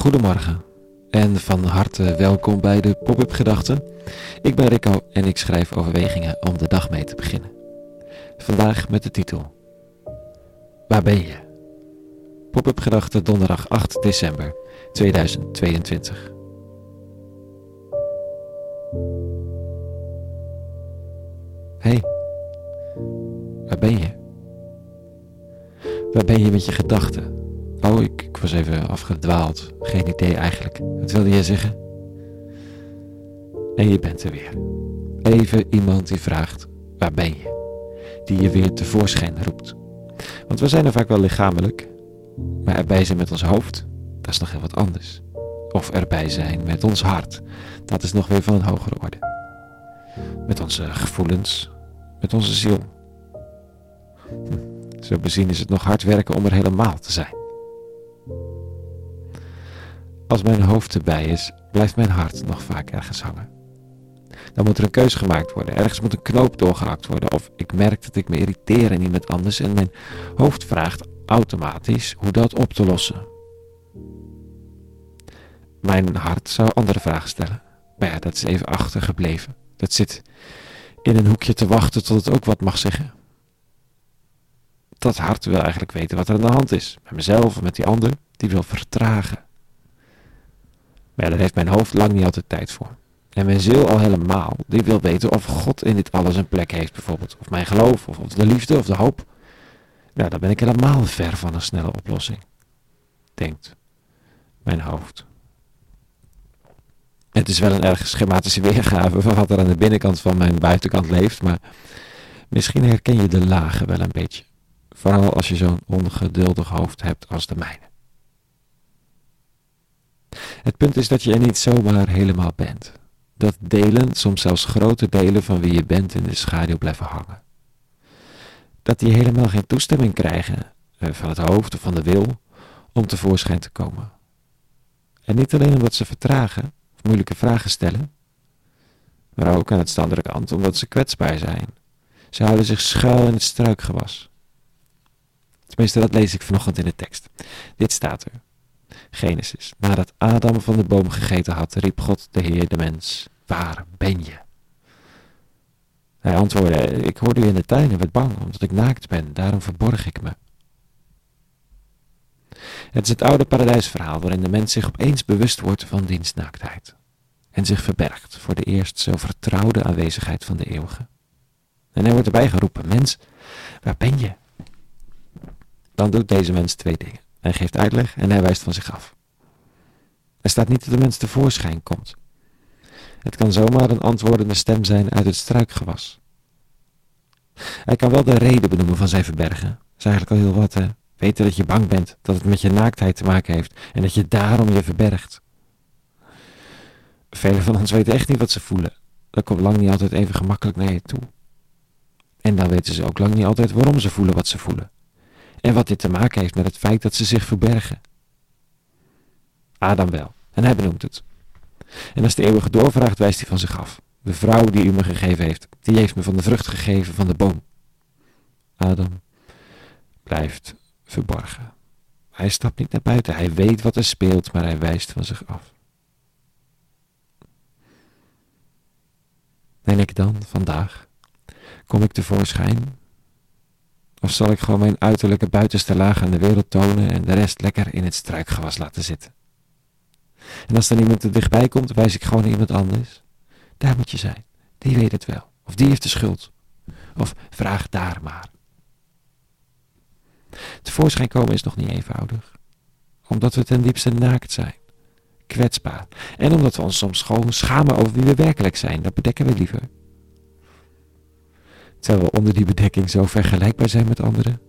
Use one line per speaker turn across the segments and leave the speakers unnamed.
Goedemorgen en van harte welkom bij de Pop-up Gedachten. Ik ben Rico en ik schrijf overwegingen om de dag mee te beginnen. Vandaag met de titel Waar ben je? Pop-up Gedachten donderdag 8 december 2022. Hey, waar ben je? Waar ben je met je gedachten? Ik, ik, was even afgedwaald. Geen idee eigenlijk. Wat wilde je zeggen? En je bent er weer. Even iemand die vraagt: waar ben je? Die je weer tevoorschijn roept. Want we zijn er vaak wel lichamelijk, maar erbij zijn met ons hoofd, dat is nog heel wat anders. Of erbij zijn met ons hart, dat is nog weer van een hogere orde. Met onze gevoelens, met onze ziel. Hm. Zo bezien is het nog hard werken om er helemaal te zijn. Als mijn hoofd erbij is, blijft mijn hart nog vaak ergens hangen. Dan moet er een keus gemaakt worden. Ergens moet een knoop doorgehakt worden. Of ik merk dat ik me irriteer aan iemand anders en mijn hoofd vraagt automatisch hoe dat op te lossen. Mijn hart zou andere vragen stellen. Maar ja, dat is even achtergebleven. Dat zit in een hoekje te wachten tot het ook wat mag zeggen. Dat hart wil eigenlijk weten wat er aan de hand is. Met mezelf of met die ander. Die wil vertragen. Ja, daar heeft mijn hoofd lang niet altijd tijd voor. En mijn ziel al helemaal. Die wil weten of God in dit alles een plek heeft bijvoorbeeld. Of mijn geloof, of, de liefde, of de hoop. Nou, dan ben ik helemaal ver van een snelle oplossing. Denkt mijn hoofd. Het is wel een erg schematische weergave van wat er aan de binnenkant van mijn buitenkant leeft, maar misschien herken je de lagen wel een beetje. Vooral als je zo'n ongeduldig hoofd hebt als de mijne. Het punt is dat je er niet zomaar helemaal bent. Dat delen, soms zelfs grote delen van wie je bent, in de schaduw blijven hangen. Dat die helemaal geen toestemming krijgen eh, van het hoofd of van de wil om tevoorschijn te komen. En niet alleen omdat ze vertragen of moeilijke vragen stellen, maar ook aan het andere kant omdat ze kwetsbaar zijn. Ze houden zich schuil in het struikgewas. Tenminste, dat lees ik vanochtend in de tekst. Dit staat er. Genesis. Nadat Adam van de boom gegeten had, riep God de Heer de mens: Waar ben je? Hij antwoordde: Ik hoorde u in de tuin en werd bang, omdat ik naakt ben, daarom verborg ik me. Het is het oude paradijsverhaal waarin de mens zich opeens bewust wordt van diens naaktheid en zich verbergt voor de eerst zo vertrouwde aanwezigheid van de eeuwige. En hij wordt erbij geroepen: Mens, waar ben je? Dan doet deze mens twee dingen. Hij geeft uitleg en hij wijst van zich af. Er staat niet dat de mens tevoorschijn komt. Het kan zomaar een antwoordende stem zijn uit het struikgewas. Hij kan wel de reden benoemen van zijn verbergen. Dat is eigenlijk al heel wat, hè? Weten dat je bang bent, dat het met je naaktheid te maken heeft en dat je daarom je verbergt. Velen van ons weten echt niet wat ze voelen. Dat komt lang niet altijd even gemakkelijk naar je toe. En dan weten ze ook lang niet altijd waarom ze voelen wat ze voelen en wat dit te maken heeft met het feit dat ze zich verbergen. Adam wel, en hij benoemt het. En als de eeuwige doorvraagt, wijst hij van zich af. De vrouw die u me gegeven heeft, die heeft me van de vrucht gegeven van de boom. Adam blijft verborgen. Hij stapt niet naar buiten, hij weet wat er speelt, maar hij wijst van zich af. En ik dan, vandaag, kom ik tevoorschijn of zal ik gewoon mijn uiterlijke buitenste laag aan de wereld tonen en de rest lekker in het struikgewas laten zitten? En als er iemand er dichtbij komt, wijs ik gewoon naar iemand anders. Daar moet je zijn. Die weet het wel. Of die heeft de schuld. Of vraag daar maar. Tevoorschijn komen is nog niet eenvoudig. Omdat we ten diepste naakt zijn. Kwetsbaar. En omdat we ons soms gewoon schamen over wie we werkelijk zijn. Dat bedekken we liever terwijl we onder die bedekking zo vergelijkbaar zijn met anderen?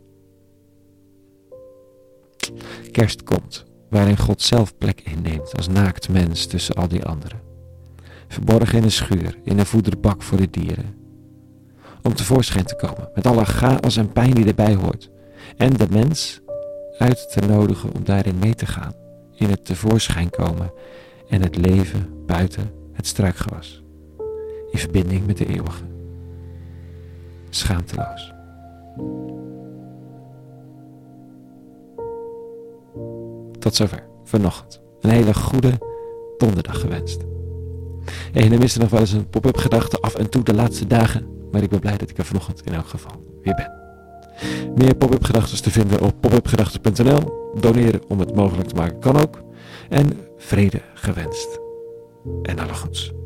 Kerst komt, waarin God zelf plek inneemt als naakt mens tussen al die anderen. Verborgen in een schuur, in een voederbak voor de dieren. Om tevoorschijn te komen, met alle chaos en pijn die erbij hoort. En de mens uit te nodigen om daarin mee te gaan. In het tevoorschijn komen en het leven buiten het struikgewas. In verbinding met de eeuwige schaamteloos. Tot zover vanochtend een hele goede donderdag gewenst. En er miste nog wel eens een pop-up gedachte af en toe de laatste dagen, maar ik ben blij dat ik er vanochtend in elk geval weer ben. Meer pop-up gedachten te vinden op popupgedachten.nl. Doneren om het mogelijk te maken kan ook. En vrede gewenst. En alle goeds.